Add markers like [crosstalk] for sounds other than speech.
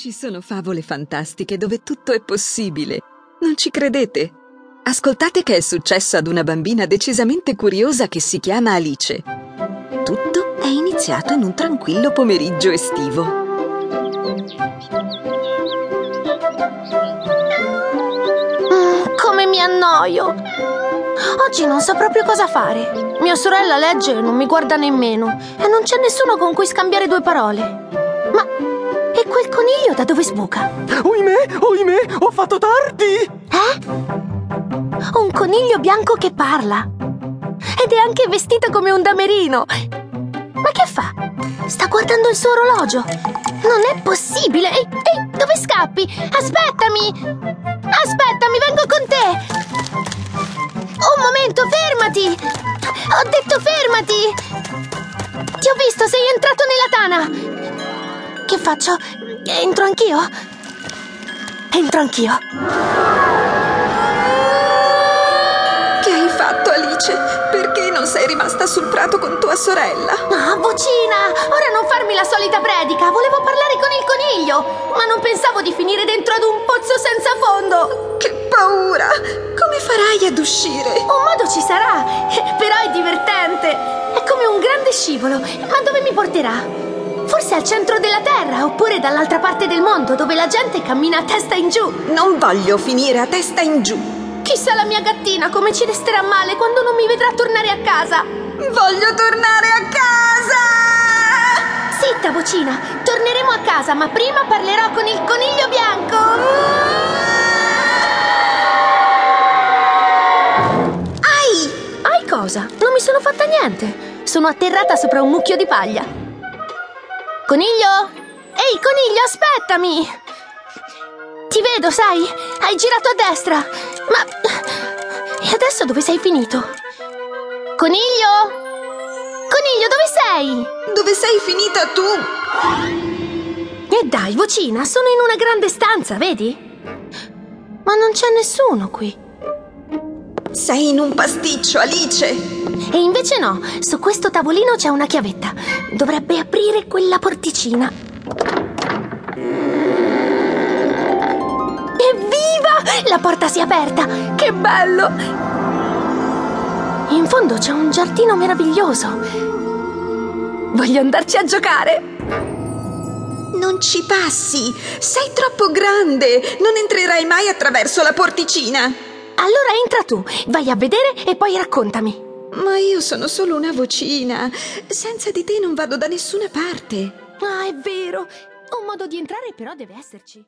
Ci sono favole fantastiche dove tutto è possibile. Non ci credete? Ascoltate che è successo ad una bambina decisamente curiosa che si chiama Alice. Tutto è iniziato in un tranquillo pomeriggio estivo. Mm, come mi annoio! Oggi non so proprio cosa fare. Mia sorella legge e non mi guarda nemmeno. E non c'è nessuno con cui scambiare due parole. Ma. E quel coniglio da dove sbuca? Oimè, oimè, ho fatto tardi! Eh? Un coniglio bianco che parla. Ed è anche vestito come un damerino. Ma che fa? Sta guardando il suo orologio. Non è possibile! Ehi, ehi, dove scappi? Aspettami! Aspettami, vengo con te! Un momento, fermati! Ho detto fermati! Ti ho visto, sei entrato nella tana! Che faccio? Entro anch'io? Entro anch'io. Che hai fatto, Alice? Perché non sei rimasta sul prato con tua sorella? Ah, vocina! Ora non farmi la solita predica! Volevo parlare con il coniglio! Ma non pensavo di finire dentro ad un pozzo senza fondo! Che paura! Come farai ad uscire? Un modo ci sarà, [laughs] però è divertente! È come un grande scivolo, ma dove mi porterà? Forse al centro della Terra, oppure dall'altra parte del mondo, dove la gente cammina a testa in giù. Non voglio finire a testa in giù. Chissà la mia gattina come ci resterà male quando non mi vedrà tornare a casa. Voglio tornare a casa! Zitta, vocina, torneremo a casa, ma prima parlerò con il coniglio bianco. Ai! Hai cosa? Non mi sono fatta niente. Sono atterrata sopra un mucchio di paglia. Coniglio? Ehi, coniglio, aspettami! Ti vedo, sai? Hai girato a destra. Ma... E adesso dove sei finito? Coniglio? Coniglio, dove sei? Dove sei finita tu? E dai, vocina, sono in una grande stanza, vedi? Ma non c'è nessuno qui. Sei in un pasticcio, Alice. E invece no, su questo tavolino c'è una chiavetta. Dovrebbe aprire quella porticina. Evviva! La porta si è aperta! Che bello! In fondo c'è un giardino meraviglioso. Voglio andarci a giocare. Non ci passi! Sei troppo grande! Non entrerai mai attraverso la porticina! Allora entra tu, vai a vedere e poi raccontami. Ma io sono solo una vocina. Senza di te non vado da nessuna parte. Ah, è vero. Un modo di entrare però deve esserci.